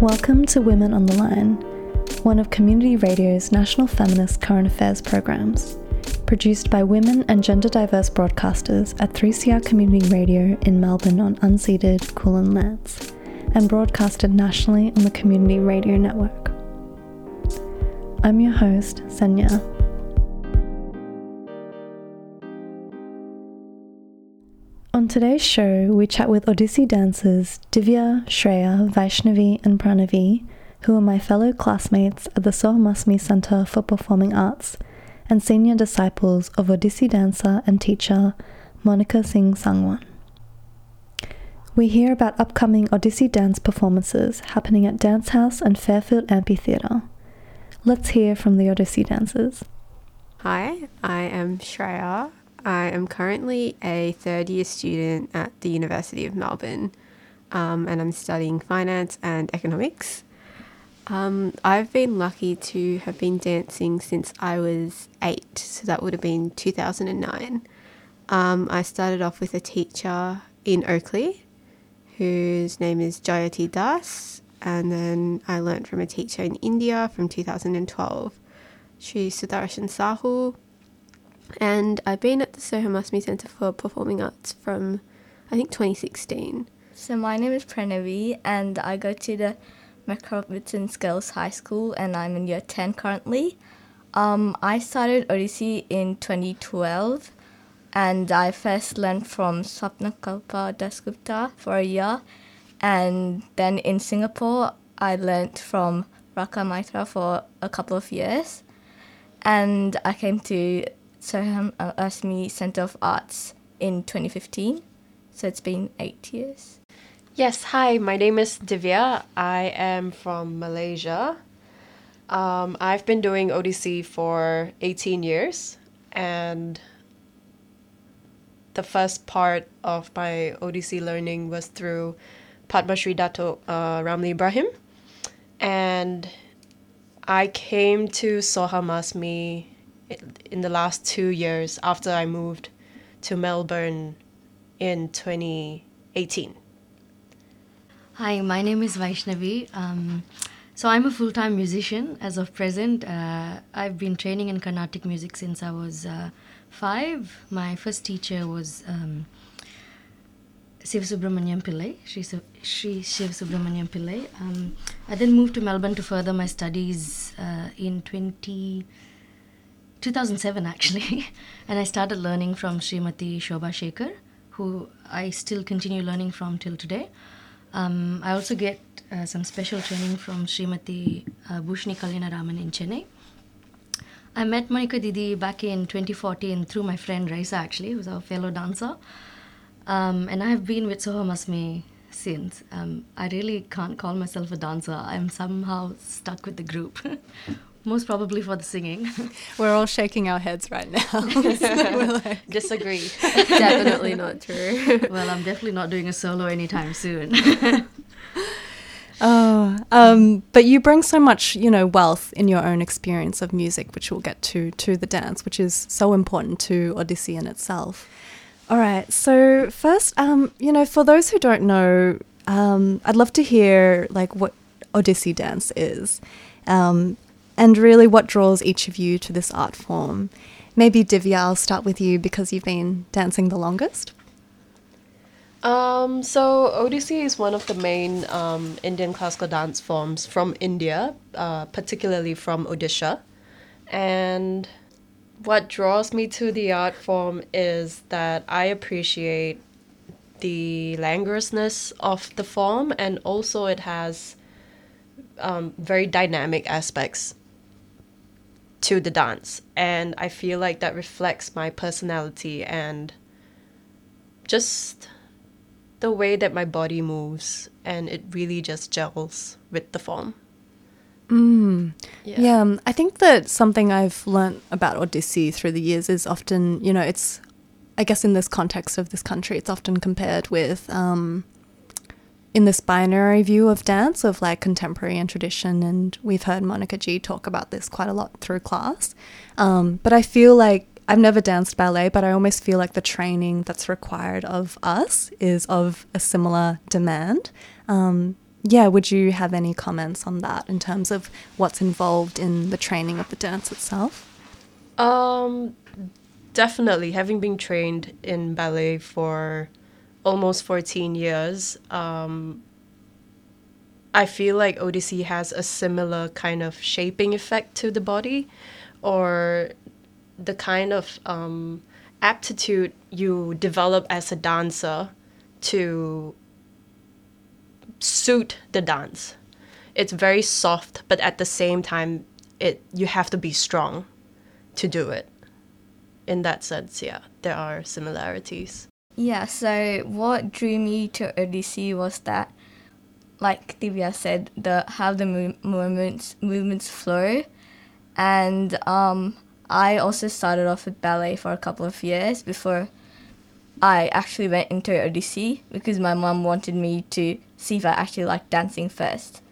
Welcome to Women on the Line, one of Community Radio's national feminist current affairs programs. Produced by women and gender diverse broadcasters at 3CR Community Radio in Melbourne on unceded Kulin lands, and broadcasted nationally on the Community Radio Network. I'm your host, Senya. Today's show, we chat with Odissi dancers Divya, Shreya, Vaishnavi, and Pranavi, who are my fellow classmates at the Sohamasmi Centre for Performing Arts and senior disciples of Odissi dancer and teacher Monica Singh Sangwan. We hear about upcoming Odissi dance performances happening at Dance House and Fairfield Amphitheatre. Let's hear from the Odissi dancers. Hi, I am Shreya. I am currently a third year student at the University of Melbourne um, and I'm studying finance and economics. Um, I've been lucky to have been dancing since I was eight, so that would have been 2009. Um, I started off with a teacher in Oakleigh whose name is Jayati Das, and then I learnt from a teacher in India from 2012. She's Sudarshan Sahu, and I've been at the Soho Sohamasmi Centre for Performing Arts from I think 2016. So my name is Pranavi and I go to the Metropolitan Girls High School and I'm in year 10 currently. Um, I started Odissi in 2012 and I first learned from Swapna Kalpa Dasgupta for a year and then in Singapore I learned from Raka Maitra for a couple of years and I came to Sohamasmi Centre of Arts in 2015. So it's been eight years. Yes, hi, my name is Divya. I am from Malaysia. Um, I've been doing Odissi for 18 years, and the first part of my Odissi learning was through Padma Shri Dato uh, Ramli Ibrahim. And I came to Sohamasmi in the last two years after I moved to Melbourne in 2018. Hi, my name is Vaishnavi. Um, so I'm a full-time musician as of present. Uh, I've been training in Carnatic music since I was uh, five. My first teacher was um, Shiv Subramaniam Pillai, Sri, Sri Shiv Subramaniam Pillai. Um, I then moved to Melbourne to further my studies uh, in 20. 2007 actually, and I started learning from Srimati Shobha Shekhar, who I still continue learning from till today. Um, I also get uh, some special training from Srimati uh, Bhushni Raman in Chennai. I met Monica Didi back in 2014 through my friend Raisa, actually, who's our fellow dancer. Um, and I have been with Sohamasmi since. Um, I really can't call myself a dancer. I'm somehow stuck with the group, Most probably for the singing. We're all shaking our heads right now. like, Disagree. definitely not true. well, I'm definitely not doing a solo anytime soon. oh, um, but you bring so much, you know, wealth in your own experience of music, which we'll get to, to the dance, which is so important to Odissi in itself. All right. So first, um, you know, for those who don't know, um, I'd love to hear like what Odissi dance is. Um, and really what draws each of you to this art form. Maybe Divya, I'll start with you because you've been dancing the longest. Um, so Odissi is one of the main um, Indian classical dance forms from India, uh, particularly from Odisha. And what draws me to the art form is that I appreciate the languorousness of the form, and also it has um, very dynamic aspects to the dance. And I feel like that reflects my personality and just the way that my body moves. And it really just gels with the form. Mm. Yeah. yeah, um, I think that something I've learned about Odissi through the years is often, you know, it's, I guess in this context of this country, it's often compared with um, in this binary view of dance of like contemporary and tradition and we've heard monica ji talk about this quite a lot through class um, but i feel like i've never danced ballet but i almost feel like the training that's required of us is of a similar demand um, yeah, would you have any comments on that in terms of what's involved in the training of the dance itself? Um, definitely. Having been trained in ballet for almost 14 years, um, I feel like Odissi has a similar kind of shaping effect to the body or the kind of um, aptitude you develop as a dancer to suit the dance. It's very soft, but at the same time, it you have to be strong to do it. In that sense, yeah, there are similarities. Yeah, so what drew me to Odissi was that, like Divya said, the how the mo- movements movements flow, and um, I also started off with ballet for a couple of years before I actually went into Odissi because my mom wanted me to see if I actually liked dancing first.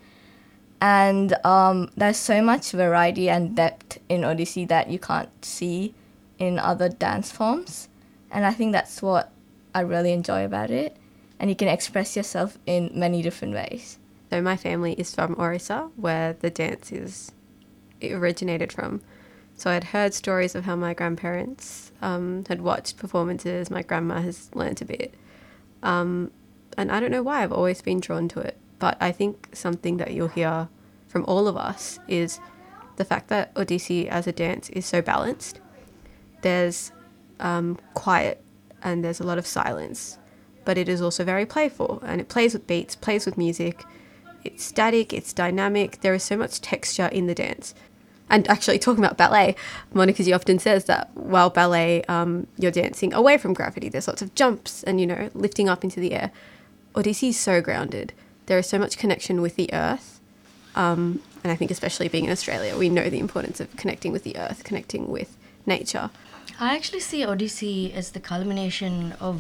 And um, there's so much variety and depth in Odissi that you can't see in other dance forms. And I think that's what I really enjoy about it. And you can express yourself in many different ways. So my family is from Orissa, where the dance is originated from. So I'd heard stories of how my grandparents um, had watched performances. My grandma has learnt a bit, um, and I don't know why I've always been drawn to it. But I think something that you'll hear from all of us is the fact that Odissi as a dance is so balanced. There's um, quiet and there's a lot of silence, but it is also very playful and it plays with beats, plays with music. It's static, it's dynamic. There is so much texture in the dance. And actually, talking about ballet, Monica Ji often says that while ballet, um, you're dancing away from gravity. There's lots of jumps and, you know, lifting up into the air. Odissi is so grounded. There is so much connection with the earth. Um, and I think, especially being in Australia, we know the importance of connecting with the earth, connecting with nature. I actually see Odissi as the culmination of,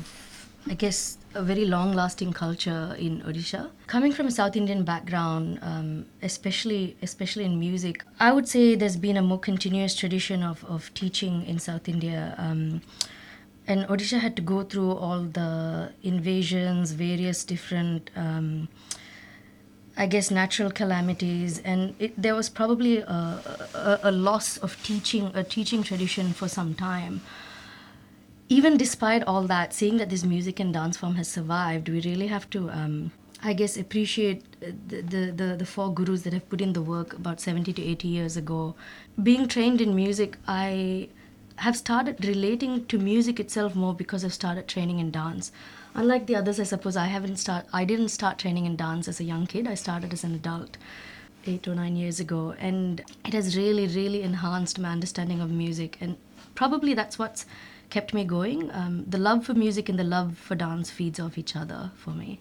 I guess, a very long lasting culture in Odisha. Coming from a South Indian background, um, especially especially in music, I would say there's been a more continuous tradition of, of teaching in South India. Um, and Odisha had to go through all the invasions, various different, um, I guess, natural calamities, and it, there was probably a, a, a loss of teaching, a teaching tradition for some time even despite all that, seeing that this music and dance form has survived, we really have to, um, I guess, appreciate the, the, the, the, four gurus that have put in the work about 70 to 80 years ago. Being trained in music, I have started relating to music itself more because I've started training in dance. Unlike the others, I suppose I haven't start. I didn't start training in dance as a young kid. I started as an adult eight or nine years ago, and it has really, really enhanced my understanding of music. And probably that's what's kept me going. Um, the love for music and the love for dance feeds off each other for me.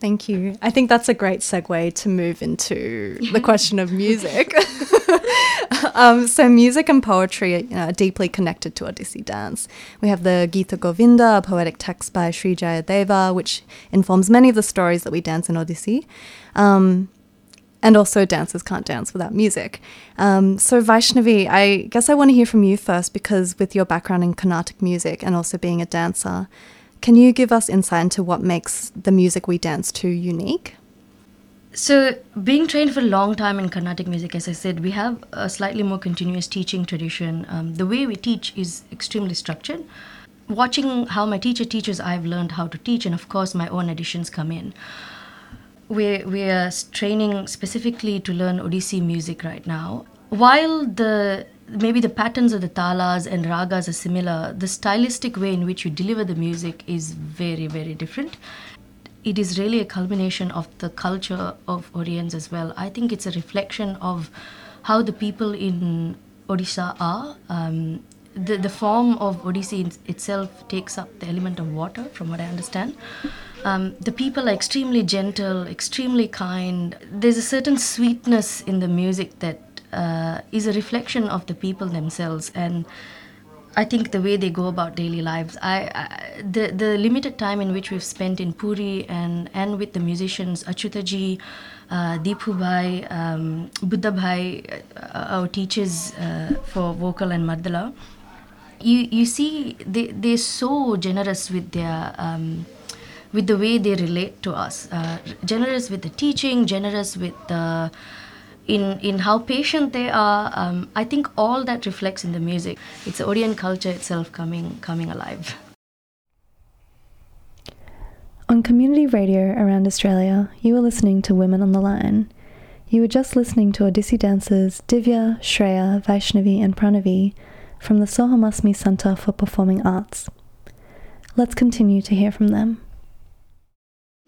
Thank you. I think that's a great segue to move into the question of music. um, so, music and poetry are deeply connected to Odissi dance. We have the Gita Govinda, a poetic text by Sri Jayadeva, which informs many of the stories that we dance in Odissi. Um, and also dancers can't dance without music. Um, so Vaishnavi, I guess I want to hear from you first because with your background in Carnatic music and also being a dancer, can you give us insight into what makes the music we dance to unique? So, being trained for a long time in Carnatic music, as I said, we have a slightly more continuous teaching tradition. Um, the way we teach is extremely structured. Watching how my teacher teaches, I've learned how to teach, and of course, my own additions come in we're, we're training specifically to learn Odissi music right now. While the maybe the patterns of the talas and ragas are similar, the stylistic way in which you deliver the music is very, very different. It is really a culmination of the culture of Oriens as well. I think it's a reflection of how the people in Odisha are. Um, the, the form of Odissi itself takes up the element of water, from what I understand. Um, the people are extremely gentle, extremely kind. There's a certain sweetness in the music that uh, is a reflection of the people themselves, and I think the way they go about daily lives. I, I the the limited time in which we've spent in Puri and and with the musicians Achutaji, uh, Deepu Bhai, um, Buddha Bhai, uh, our teachers uh, for vocal and Mardala. You you see they they're so generous with their um, with the way they relate to us. Uh, generous with the teaching, generous with the in in how patient they are. Um, I think all that reflects in the music. It's the Odia culture itself coming coming alive. On community radio around Australia, you are listening to Women on the Line. You were just listening to Odissi dancers Divya, Shreya, Vaishnavi, and Pranavi from the Sohamasmi Centre for Performing Arts. Let's continue to hear from them.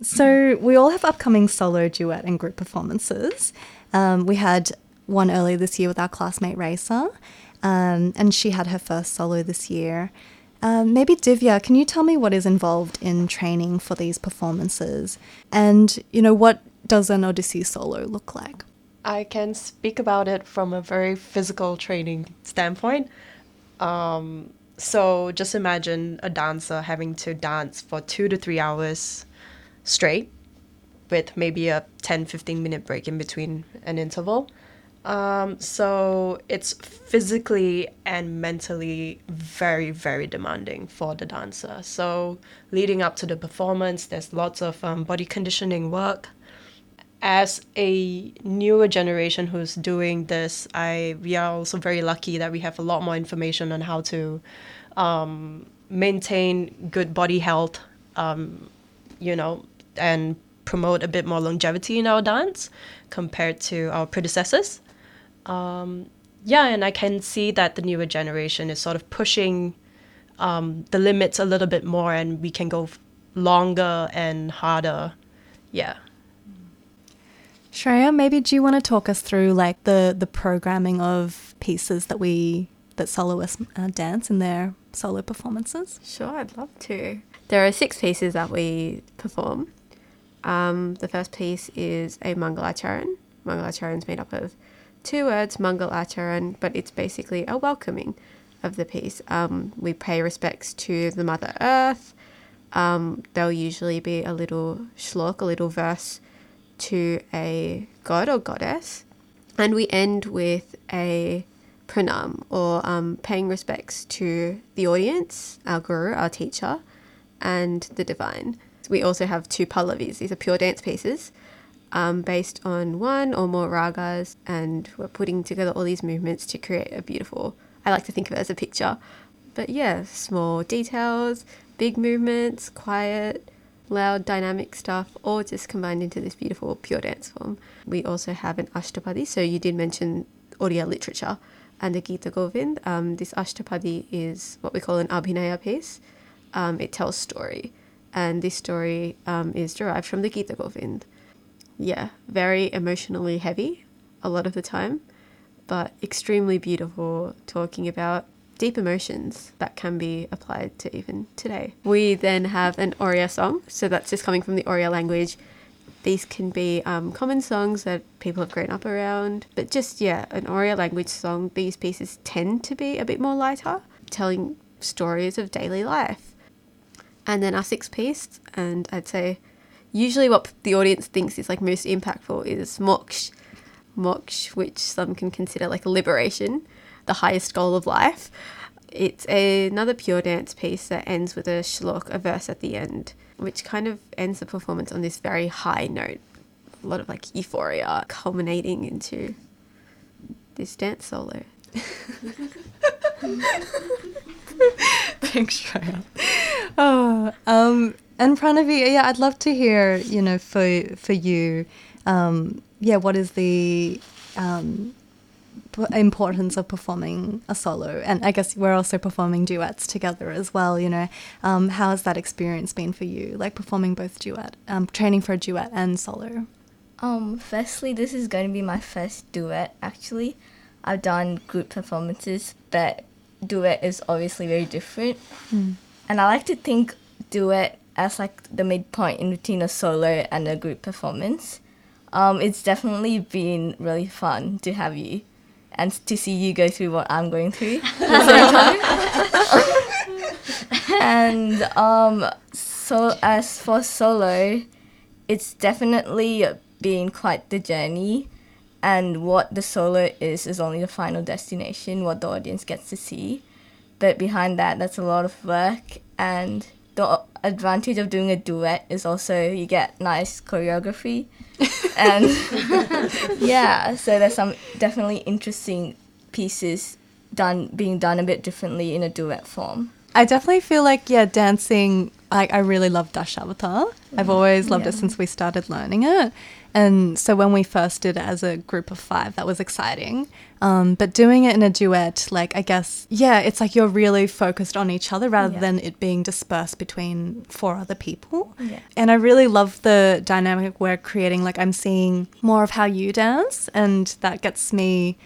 So, we all have upcoming solo, duet, and group performances. Um, we had one earlier this year with our classmate Raisa, um, and she had her first solo this year. Um, maybe Divya, can you tell me what is involved in training for these performances, and you know what does an Odissi solo look like? I can speak about it from a very physical training standpoint. Um, so just imagine a dancer having to dance for two to three hours straight with maybe a 10 15 minute break in between an interval. Um, so it's physically and mentally very, very demanding for the dancer. So leading up to the performance, there's lots of um, body conditioning work. As a newer generation who's doing this, I we are also very lucky that we have a lot more information on how to um, maintain good body health, um, you know, and promote a bit more longevity in our dance compared to our predecessors um, yeah, and I can see that the newer generation is sort of pushing um, the limits a little bit more, and we can go f- longer and harder. Yeah. Shreya, maybe do you want to talk us through like the the programming of pieces that we that soloists uh, dance in their solo performances? Sure, I'd love to. There are six pieces that we perform. Um, the first piece is a Mangalacharan. Mangalacharan is made up of two words, Mangal Acharan, but it's basically a welcoming of the piece. Um, we pay respects to the Mother Earth. Um, there'll usually be a little shlok, a little verse to a god or goddess. And we end with a pranam, or um, paying respects to the audience, our guru, our teacher, and the divine. We also have two pallavis. These are pure dance pieces um, based on one or more ragas, and we're putting together all these movements to create a beautiful. I like to think of it as a picture, but yeah, small details, big movements, quiet, loud, dynamic stuff, all just combined into this beautiful pure dance form. We also have an Ashtapadi, so you did mention Odia literature and the Gita Govind. Um, this Ashtapadi is what we call an Abhinaya piece. Um, it tells story, and this story um, is derived from the Gita Govind yeah, very emotionally heavy a lot of the time, but extremely beautiful, talking about deep emotions that can be applied to even today. We then have an Oriya song, so that's just coming from the Oriya language. These can be um, common songs that people have grown up around, but just, yeah, an Oriya language song. These pieces tend to be a bit more lighter, telling stories of daily life. And then our sixth piece, and I'd say usually what the audience thinks is like most impactful is moksh, moksh, which some can consider like liberation, the highest goal of life. It's a, another pure dance piece that ends with a shlok, a verse at the end, which kind of ends the performance on this very high note. A lot of like euphoria culminating into this dance solo. Thanks, Shreya. Oh, um, and Pranavi, yeah, I'd love to hear, you know, for for you, um, yeah, what is the um, importance of performing a solo? And I guess we're also performing duets together as well. You know, um, how has that experience been for you? Like performing both duet, um, training for a duet and solo. Um, firstly, this is going to be my first duet. Actually, I've done group performances, but duet is obviously very different. Mm. And I like to think duet as like the midpoint in between a solo and a group performance. Um, it's definitely been really fun to have you and to see you go through what I'm going through and um, so as for solo, it's definitely been quite the journey. And what the solo is is only the final destination, what the audience gets to see. But behind that, that's a lot of work and the advantage of doing a duet is also you get nice choreography, and yeah, so there's some definitely interesting pieces done being done a bit differently in a duet form. I definitely feel like yeah, dancing. Like I really love Dashavatar. I've always loved it since we started learning it, and so when we first did it as a group of five, that was exciting. Um, but doing it in a duet, like I guess, yeah, it's like you're really focused on each other rather Yeah. than it being dispersed between four other people. Yeah. And I really love the dynamic we're creating. Like I'm seeing more of how you dance, and that gets me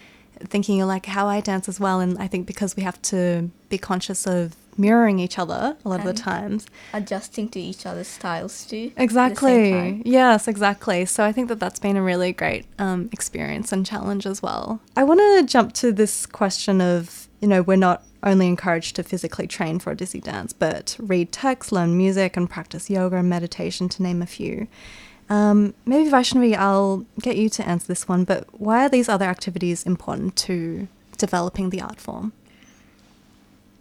thinking like how I dance as well. And I think because we have to be conscious of mirroring each other a lot of the times. Adjusting to each other's styles too. at the same Exactly. Yes, exactly. So I think that that's been a really great um, experience and challenge as well. I want to jump to this question of, you know, we're not only encouraged to physically train for Odissi dance, but read text, learn music, and practice yoga and meditation, to name a few. Um, maybe Vaishnavi, I'll get you to answer this one, but why are these other activities important to developing the art form?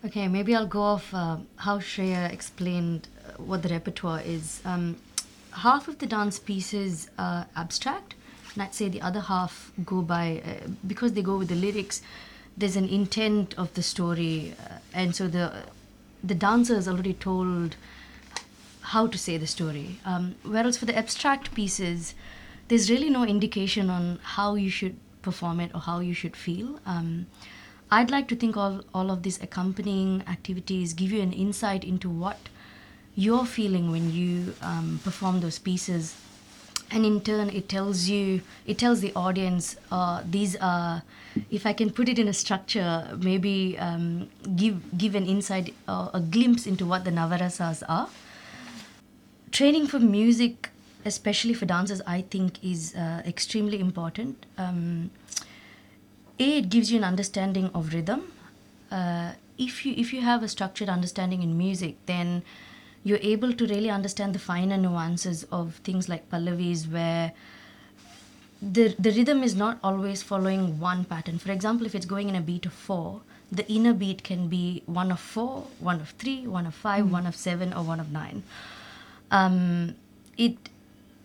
Okay, maybe I'll go off uh, how Shreya explained uh, what the repertoire is. Um, half of the dance pieces are abstract, and I'd say the other half go by, uh, because they go with the lyrics, there's an intent of the story, uh, and so the, the dancer is already told how to say the story. Um, whereas for the abstract pieces, there's really no indication on how you should perform it or how you should feel. Um, I'd like to think all, all of these accompanying activities give you an insight into what you're feeling when you um, perform those pieces. And in turn, it tells you, it tells the audience, uh, these are, if I can put it in a structure, maybe um, give give an insight, uh, a glimpse into what the Navarasas are training for music especially for dancers i think is uh, extremely important um, a it gives you an understanding of rhythm uh, if you if you have a structured understanding in music then you're able to really understand the finer nuances of things like pallavis where the the rhythm is not always following one pattern. For example, if it's going in a beat of four, the inner beat can be one of four, one of three, one of five, one of seven, or one of nine. Um, it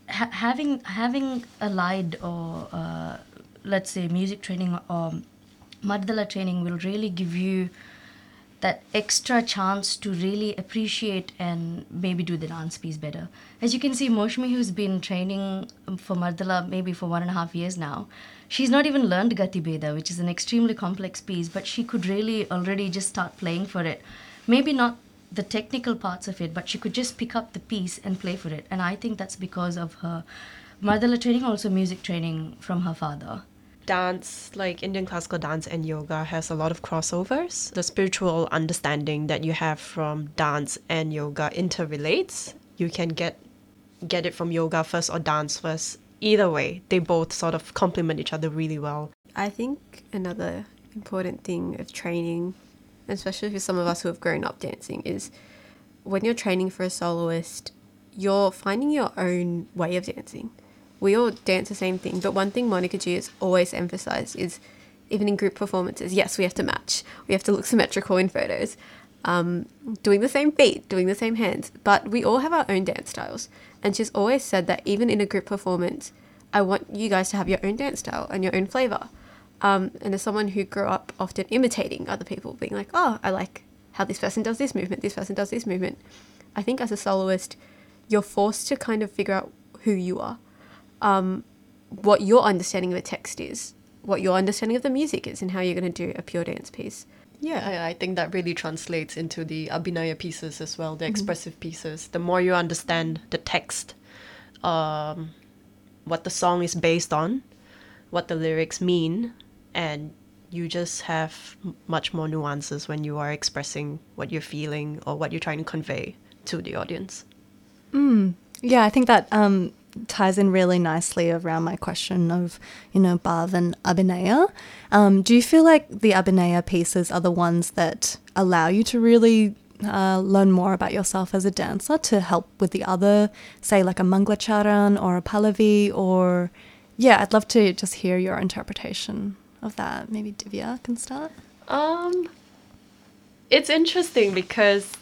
ha- having having allied or uh, let's say music training or Mardala training will really give you that extra chance to really appreciate and maybe do the dance piece better. As you can see, Moshmi, who's been training for Mardala maybe for one and a half years now, she's not even learned Gati Beda, which is an extremely complex piece, but she could really already just start playing for it. Maybe not the technical parts of it, but she could just pick up the piece and play for it. And I think that's because of her Mardala training, also music training from her father. Dance, like Indian classical dance and yoga, has a lot of crossovers. The spiritual understanding that you have from dance and yoga interrelates. You can get get it from yoga first or dance first. Either way, they both sort of complement each other really well. I think another important thing of training, especially for some of us who have grown up dancing, is when you're training for a soloist, you're finding your own way of dancing. We all dance the same thing, but one thing Monica Ji has always emphasized is even in group performances, yes, we have to match. We have to look symmetrical in photos. Um, doing the same feet, doing the same hands, but we all have our own dance styles. And she's always said that even in a group performance, I want you guys to have your own dance style and your own flavor. Um, and as someone who grew up often imitating other people, being like, oh, I like how this person does this movement, this person does this movement. I think as a soloist, you're forced to kind of figure out who you are, um, what your understanding of a text is, what your understanding of the music is, and how you're going to do a pure dance piece. Yeah, I, I think that really translates into the abhinaya pieces as well, the expressive pieces. The more you understand the text, um, what the song is based on, what the lyrics mean, and you just have m- much more nuances when you are expressing what you're feeling or what you're trying to convey to the audience. Yeah, I think that um, ties in really nicely around my question of, you know, Bhav and Abhinaya. Um, do you feel like the Abhinaya pieces are the ones that allow you to really uh, learn more about yourself as a dancer to help with the other, say, like a Manglacharan or a Pallavi? Or, yeah, I'd love to just hear your interpretation of that. Maybe Divya can start. Um, it's interesting because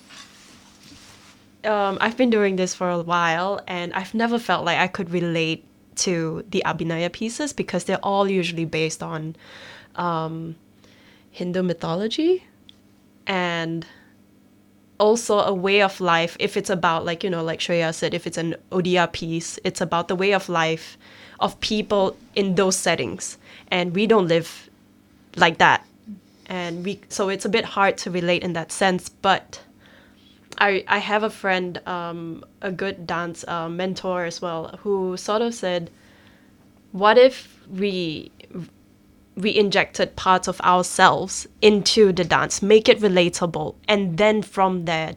um, I've been doing this for a while, and I've never felt like I could relate to the Abhinaya pieces because they're all usually based on um, Hindu mythology and also a way of life. If it's about, like, you know, like Shreya said, if it's an Odia piece, it's about the way of life of people in those settings. And we don't live like that. And we, so it's a bit hard to relate in that sense, but I, I have a friend, um, a good dance uh, mentor as well, who sort of said, "What if we we injected parts of ourselves into the dance, make it relatable, and then from there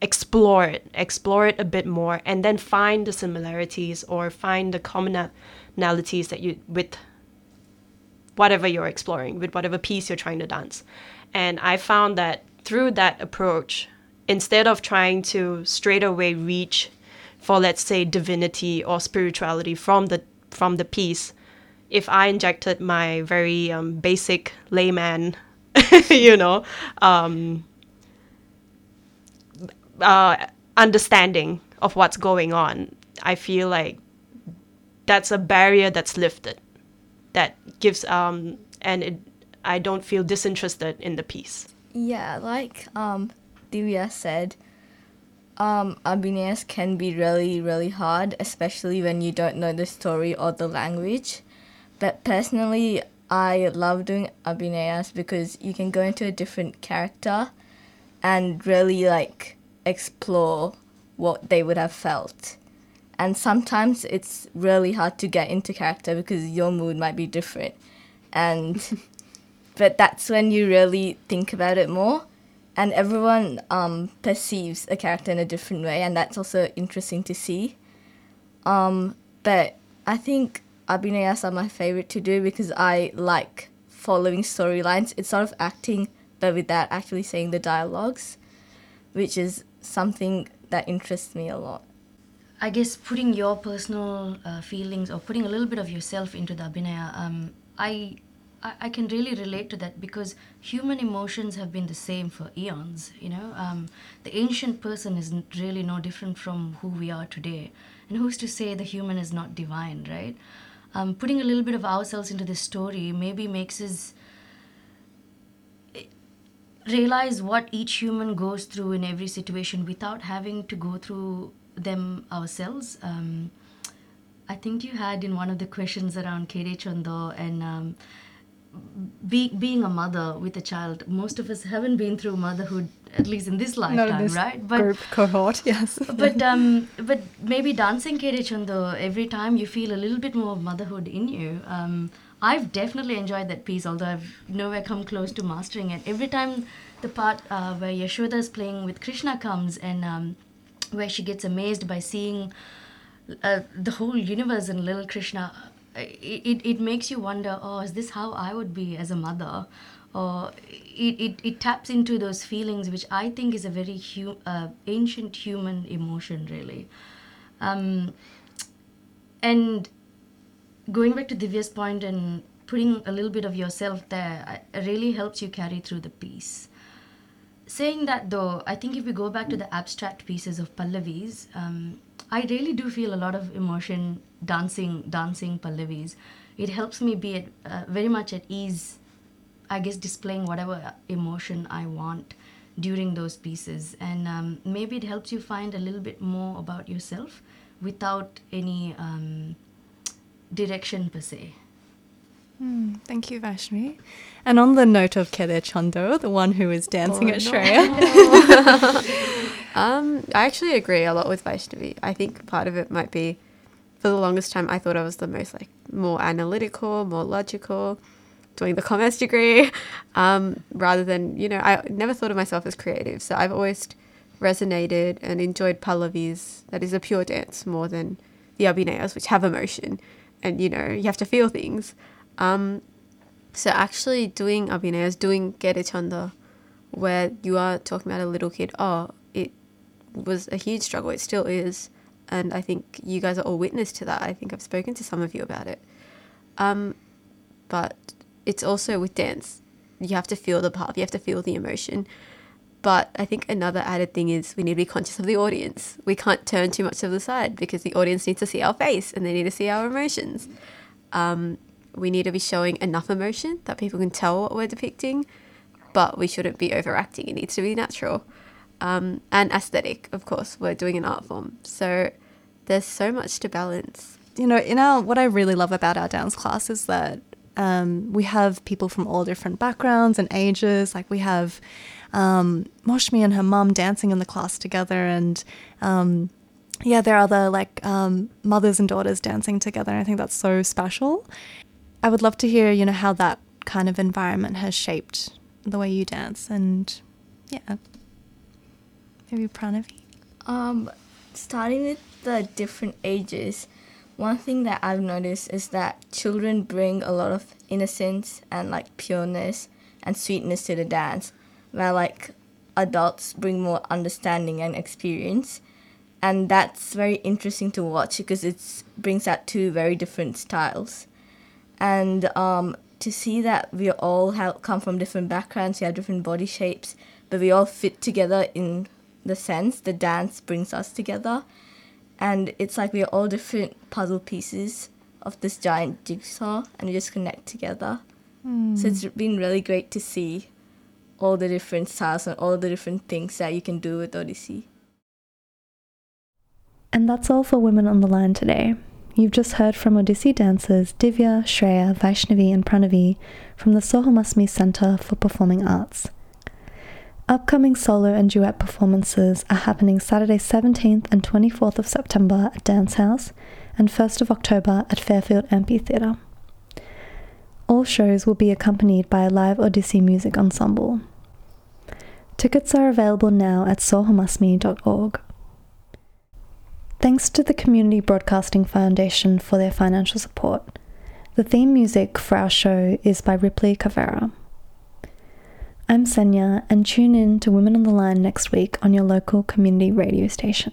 explore it, explore it a bit more, and then find the similarities or find the commonalities that you with whatever you're exploring, with whatever piece you're trying to dance." And I found that through that approach, instead of trying to straight away reach for let's say divinity or spirituality from the from the piece if i injected my very um, basic layman you know um, uh, understanding of what's going on i feel like that's a barrier that's lifted that gives um, and it, i don't feel disinterested in the piece Yeah, like um, Divya said, um, Abhinayas can be really, really hard, especially when you don't know the story or the language. But personally, I love doing Abhinayas because you can go into a different character and really like explore what they would have felt. And sometimes it's really hard to get into character because your mood might be different. And but that's when you really think about it more and everyone um, perceives a character in a different way, and that's also interesting to see. Um, but I think Abhinayas are my favorite to do because I like following storylines. It's sort of acting, but without actually saying the dialogues, which is something that interests me a lot. I guess putting your personal uh, feelings or putting a little bit of yourself into the Abhinaya, um, I, I I can really relate to that because human emotions have been the same for eons. You know, um, the ancient person is really no different from who we are today, and who's to say the human is not divine, right? Um, putting a little bit of ourselves into the story maybe makes us realize what each human goes through in every situation without having to go through them ourselves. Um, I think you had in one of the questions around Kere Chondo and um, be, being a mother with a child. Most of us haven't been through motherhood, at least in this lifetime, in this right? group cohort, yes. but um, but maybe dancing Kere Chondo, every time you feel a little bit more of motherhood in you. Um, I've definitely enjoyed that piece, although I've nowhere come close to mastering it. Every time the part uh, where Yashoda is playing with Krishna comes and um, where she gets amazed by seeing uh, the whole universe in little Krishna, it, it, makes you wonder, oh, is this how I would be as a mother? Or it, it, it taps into those feelings, which I think is a very hu- uh, ancient human emotion, really. Um, and going back to Divya's point and putting a little bit of yourself there really helps you carry through the piece. Saying that though, I think if we go back to the abstract pieces of Pallavis, um, I really do feel a lot of emotion dancing, dancing Pallavis. It helps me be at, uh, very much at ease, I guess, displaying whatever emotion I want during those pieces. And um, maybe it helps you find a little bit more about yourself without any um, direction per se. Hmm, thank you, Vaishnavi. And on the note of Kere Chondo, the one who is dancing Oh, at no. Shreya, Um, I actually agree a lot with Vaishnavi. I think part of it might be, for the longest time, I thought I was the most like more analytical, more logical, doing the commerce degree, um, rather than you know I never thought of myself as creative. So I've always resonated and enjoyed Pallavis. That is a pure dance more than the Abhinayas, which have emotion, and you know you have to feel things. Um, so actually doing Abhinayas, doing Gere Chanda, where you are talking about a little kid, oh, it was a huge struggle. It still is. And I think you guys are all witness to that. I think I've spoken to some of you about it. Um, but it's also with dance. You have to feel the part, you have to feel the emotion. But I think another added thing is we need to be conscious of the audience. We can't turn too much to the side because the audience needs to see our face and they need to see our emotions. Um, we need to be showing enough emotion that people can tell what we're depicting, but we shouldn't be overacting. It needs to be natural. Um, and aesthetic, of course. We're doing an art form. So there's so much to balance. You know, in our what I really love about our dance class is that um, we have people from all different backgrounds and ages. Like we have um, Moshmi and her mum dancing in the class together, and um, yeah, there are other like um, mothers and daughters dancing together. I think that's so special. I would love to hear, you know, how that kind of environment has shaped the way you dance, and yeah, maybe Pranavi. Um, starting with the different ages, one thing that I've noticed is that children bring a lot of innocence and like pureness and sweetness to the dance where like adults bring more understanding and experience and that's very interesting to watch because it brings out two very different styles and um, to see that we all have come from different backgrounds we have different body shapes but we all fit together in the sense the dance brings us together and it's like we're all different puzzle pieces of this giant jigsaw and we just connect together Hmm. so it's been really great to see all the different styles and all the different things that you can do with Odissi. And that's all for Women on the Line today. You've just heard from Odissi dancers Divya, Shreya, Vaishnavi, and Pranavi from the Sohamasmi Centre for Performing Arts. Upcoming solo and duet performances are happening Saturday 17th and 24th of September at Dance House and 1st of October at Fairfield Amphitheatre. All shows will be accompanied by a live Odissi music ensemble. Tickets are available now at sohamasmi.org. Thanks to the Community Broadcasting Foundation for their financial support. The theme music for our show is by Ripley Cavera. I'm Senya, and tune in to Women on the Line next week on your local community radio station.